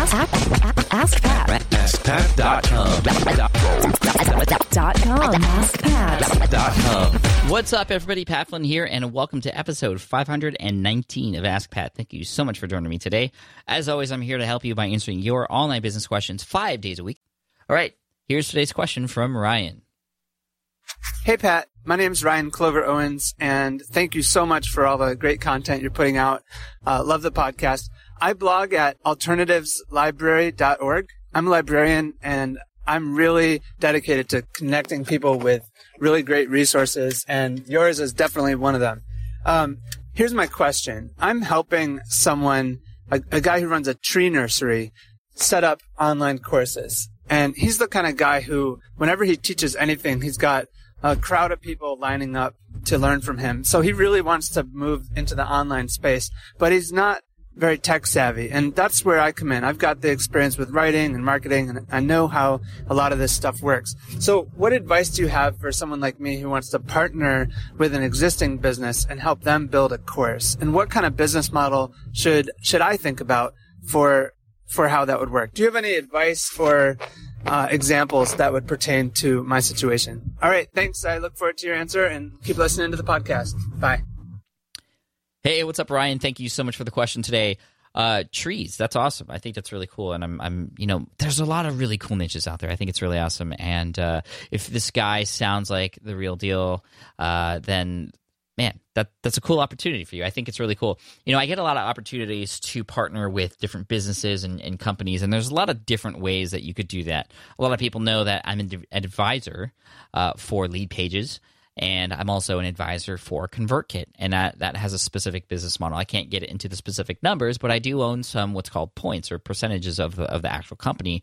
Ask, ask, ask Pat. AskPat.com. Dot com. AskPat. What's up, everybody? Pat Flynn here, and welcome to episode 519 of Ask Pat. Thank you so much for joining me today. As always, I'm here to help you by answering your online business questions five days a week. All right, here's today's question from Ryan. Hey, Pat. My name is Ryan Clover Owens, and thank you so much for all the great content you're putting out. Uh, love the podcast. I blog at alternativeslibrary.org. I'm a librarian, and I'm really dedicated to connecting people with really great resources, and yours is definitely one of them. Um, here's my question. I'm helping someone, a, a guy who runs a tree nursery, set up online courses. And he's the kind of guy who, whenever he teaches anything, he's got a crowd of people lining up to learn from him. So he really wants to move into the online space, but he's not very tech savvy. And that's where I come in. I've got the experience with writing and marketing and I know how a lot of this stuff works. So what advice do you have for someone like me who wants to partner with an existing business and help them build a course? And what kind of business model should, should I think about for, for how that would work? Do you have any advice for uh, examples that would pertain to my situation. All right, thanks. I look forward to your answer and keep listening to the podcast. Bye. Hey, what's up, Ryan? Thank you so much for the question today. Uh, trees, that's awesome. I think that's really cool, and I'm, I'm, you know, there's a lot of really cool niches out there. I think it's really awesome, and uh, if this guy sounds like the real deal, uh, then man, that that's a cool opportunity for you. I think it's really cool. You know, I get a lot of opportunities to partner with different businesses and, and companies, and there's a lot of different ways that you could do that. A lot of people know that I'm an advisor uh, for Leadpages and I'm also an advisor for ConvertKit, and that that has a specific business model. I can't get into the specific numbers, but I do own some what's called points or percentages of the, of the actual company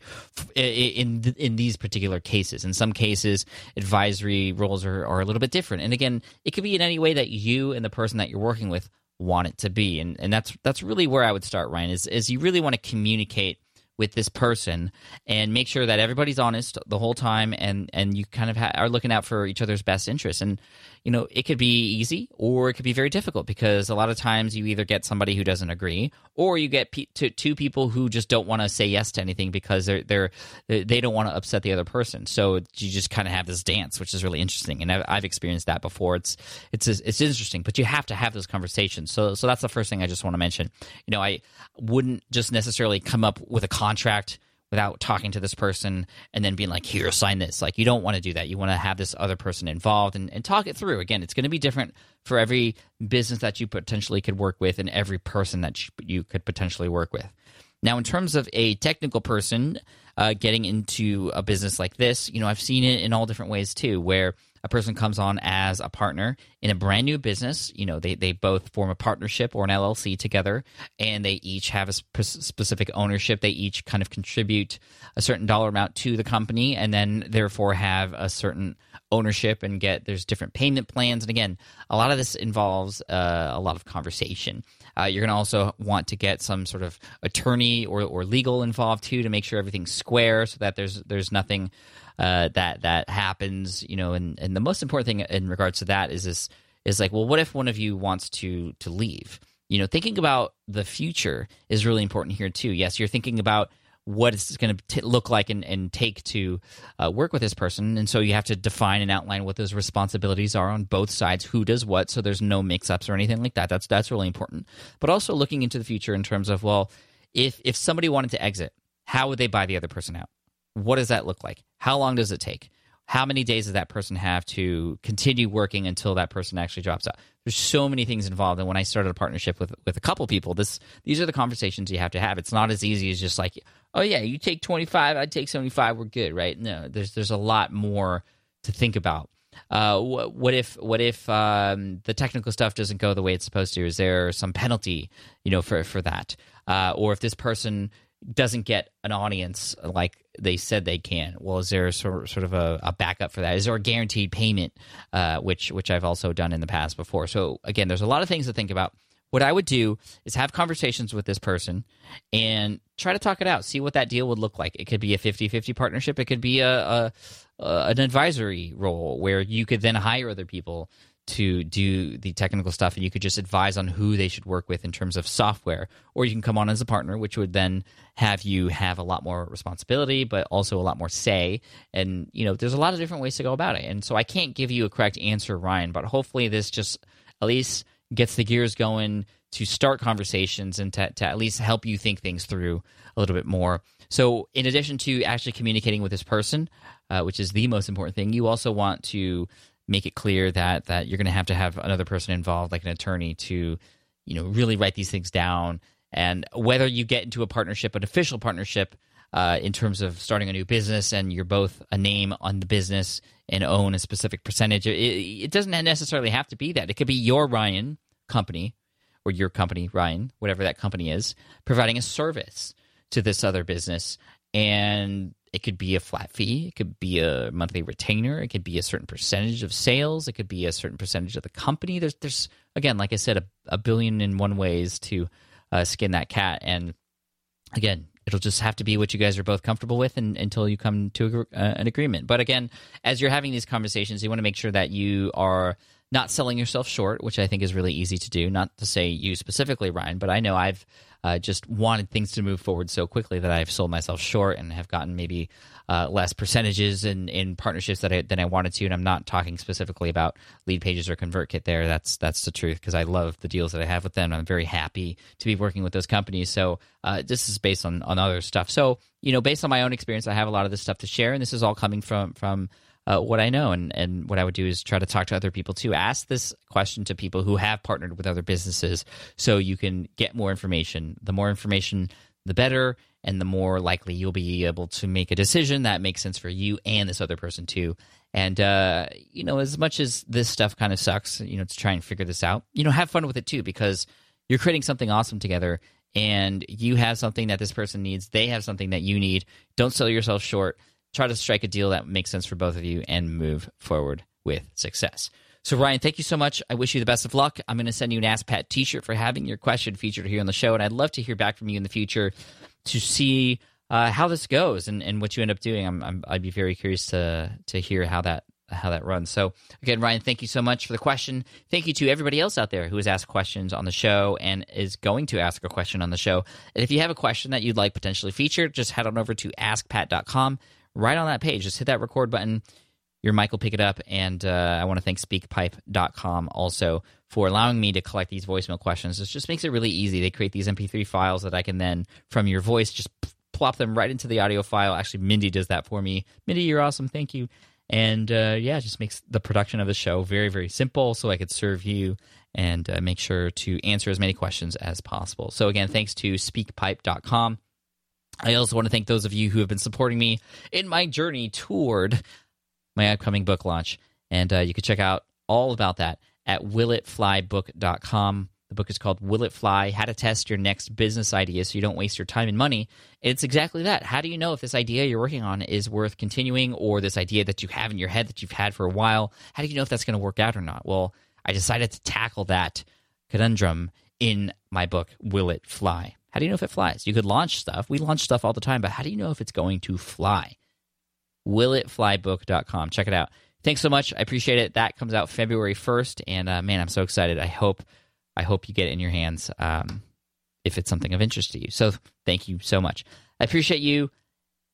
in in these particular cases. In some cases, advisory roles are, are a little bit different, and again, it could be in any way that you and the person that you're working with want it to be, and and that's that's really where I would start. Ryan is is you really want to communicate with this person and make sure that everybody's honest the whole time and and you kind of ha- are looking out for each other's best interests. And you know it could be easy or it could be very difficult because a lot of times you either get somebody who doesn't agree or you get to, two people who just don't want to say yes to anything because they're they're they don't want to upset the other person. So you just kind of have this dance which is really interesting. And I've, I've experienced that before. It's it's it's interesting but you have to have those conversations. So so that's the first thing I just want to mention. You know I wouldn't just necessarily come up with a contract without talking to this person and then being like, here, sign this. Like, you don't want to do that. You want to have this other person involved and, and talk it through. Again, it's going to be different for every business that you potentially could work with and every person that you could potentially work with. Now, in terms of a technical person uh, getting into a business like this, you know, I've seen it in all different ways too, where a person comes on as a partner in a brand new business. You know, they, they both form a partnership or an LLC together, and they each have a sp- specific ownership. They each kind of contribute a certain dollar amount to the company, and then therefore have a certain ownership and get there's different payment plans. And again, a lot of this involves uh, a lot of conversation. Uh, you're going to also want to get some sort of attorney or, or legal involved too to make sure everything's square, so that there's there's nothing uh, that that happens. You know, and and the most important thing in regards to that is this is like, well, what if one of you wants to to leave? You know, thinking about the future is really important here too. Yes, you're thinking about what it's going to look like and, and take to uh, work with this person. And so you have to define and outline what those responsibilities are on both sides, who does what, so there's no mix-ups or anything like that. That's that's really important. But also looking into the future in terms of well, if if somebody wanted to exit, how would they buy the other person out? What does that look like? How long does it take? How many days does that person have to continue working until that person actually drops out? There's so many things involved. And when I started a partnership with with a couple people, this these are the conversations you have to have. It's not as easy as just like, oh yeah, you take 25, I take 75, we're good, right? No, there's there's a lot more to think about. Uh, what, what if what if um, the technical stuff doesn't go the way it's supposed to? Is there some penalty, you know, for for that? Uh, or if this person doesn't get an audience like they said they can. Well, is there sort sort of a, a backup for that? Is there a guaranteed payment, uh, which which I've also done in the past before? So again, there's a lot of things to think about. What I would do is have conversations with this person and try to talk it out. See what that deal would look like. It could be a 50-50 partnership. It could be a, a, an advisory role where you could then hire other people to do the technical stuff and you could just advise on who they should work with in terms of software. Or you can come on as a partner which would then have you have a lot more responsibility but also a lot more say. And you know there's a lot of different ways to go about it. And so i can't give you a correct answer ryan but hopefully this just at least gets the gears going to start conversations and to, to at least help you think things through a little bit more. So in addition to actually communicating with this person uh, which is the most important thing you also want to make it clear that that you're going to have to have another person involved, like an attorney, to you know really write these things down. And whether you get into a partnership, an official partnership, uh, in terms of starting a new business, and you're both a name on the business and own a specific percentage, it, it doesn't necessarily have to be that. It could be your Ryan company or your company, Ryan, whatever that company is, providing a service to this other business, and it could be a flat fee, it could be a monthly retainer, it could be a certain percentage of sales, it could be a certain percentage of the company. There's, there's again, like I said, a, a billion and one ways to uh, skin that cat, and again, it'll just have to be what you guys are both comfortable with and, until you come to a, uh, an agreement. But again, as you're having these conversations, you want to make sure that you are not selling yourself short, which I think is really easy to do. Not to say you specifically, Ryan, but I know I've uh, just wanted things to move forward so quickly that I've sold myself short and have gotten maybe uh, less percentages in, in partnerships that I, than I wanted to. And I'm not talking specifically about Leadpages or ConvertKit there. That's that's the truth because I love the deals that I have with them. I'm very happy to be working with those companies. So uh, this is based on on other stuff. So you know, based on my own experience, I have a lot of this stuff to share, and this is all coming from from uh, what I know. And, and what I would do is try to talk to other people too. Ask this question to people who have partnered with other businesses so you can get more information. The more information, the better, and the more likely you'll be able to make a decision that makes sense for you and this other person too. And, uh, you know, as much as this stuff kind of sucks, you know, to try and figure this out, you know, have fun with it too because you're creating something awesome together and you have something that this person needs. They have something that you need. Don't sell yourself short try to strike a deal that makes sense for both of you and move forward with success. So, Ryan, thank you so much. I wish you the best of luck. I'm going to send you an Ask Pat t shirt for having your question featured here on the show. And I'd love to hear back from you in the future to see uh, how this goes and, and what you end up doing. I'm, i would be very curious to, to hear how that how that runs. So again, Ryan, thank you so much for the question. Thank you to everybody else out there who has asked questions on the show and is going to ask a question on the show. And if you have a question that you'd like potentially featured, just head on over to askpat.com right on that page. Just hit that record button. Your mic will pick it up. And uh, I want to thank speakpipe.com also for allowing me to collect these voicemail questions. It just makes it really easy. They create these MP3 files that I can then, from your voice, just plop them right into the audio file. Actually, Mindy does that for me. Mindy, you're awesome. Thank you. And uh, yeah, just makes the production of the show very, very simple so I could serve you and uh, make sure to answer as many questions as possible. So, again, thanks to speakpipe.com. I also want to thank those of you who have been supporting me in my journey toward my upcoming book launch. And uh, you can check out all about that at willitflybook.com. The book is called Will It Fly How to Test Your Next Business Idea So You Don't Waste Your Time and Money. It's exactly that. How do you know if this idea you're working on is worth continuing or this idea that you have in your head that you've had for a while? How do you know if that's going to work out or not? Well, I decided to tackle that conundrum in my book, Will It Fly? How do you know if it flies? You could launch stuff. We launch stuff all the time, but how do you know if it's going to fly? WillItFlyBook.com. Check it out. Thanks so much. I appreciate it. That comes out February 1st. And uh, man, I'm so excited. I hope I hope you get it in your hands um, if it's something of interest to you. So thank you so much. I appreciate you.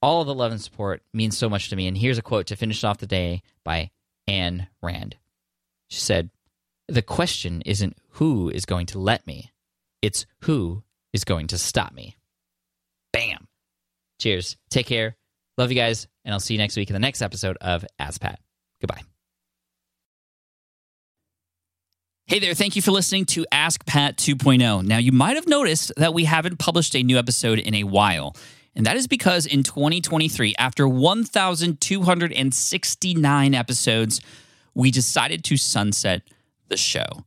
All of the love and support means so much to me. And here's a quote to finish off the day by Ayn Rand. She said, The question isn't who is going to let me, it's who is going to stop me. Bam. Cheers. Take care. Love you guys. And I'll see you next week in the next episode of Ask Pat. Goodbye. Hey there, thank you for listening to Ask Pat 2.0. Now, you might have noticed that we haven't published a new episode in a while. And that is because in 2023, after 1,269 episodes, we decided to sunset the show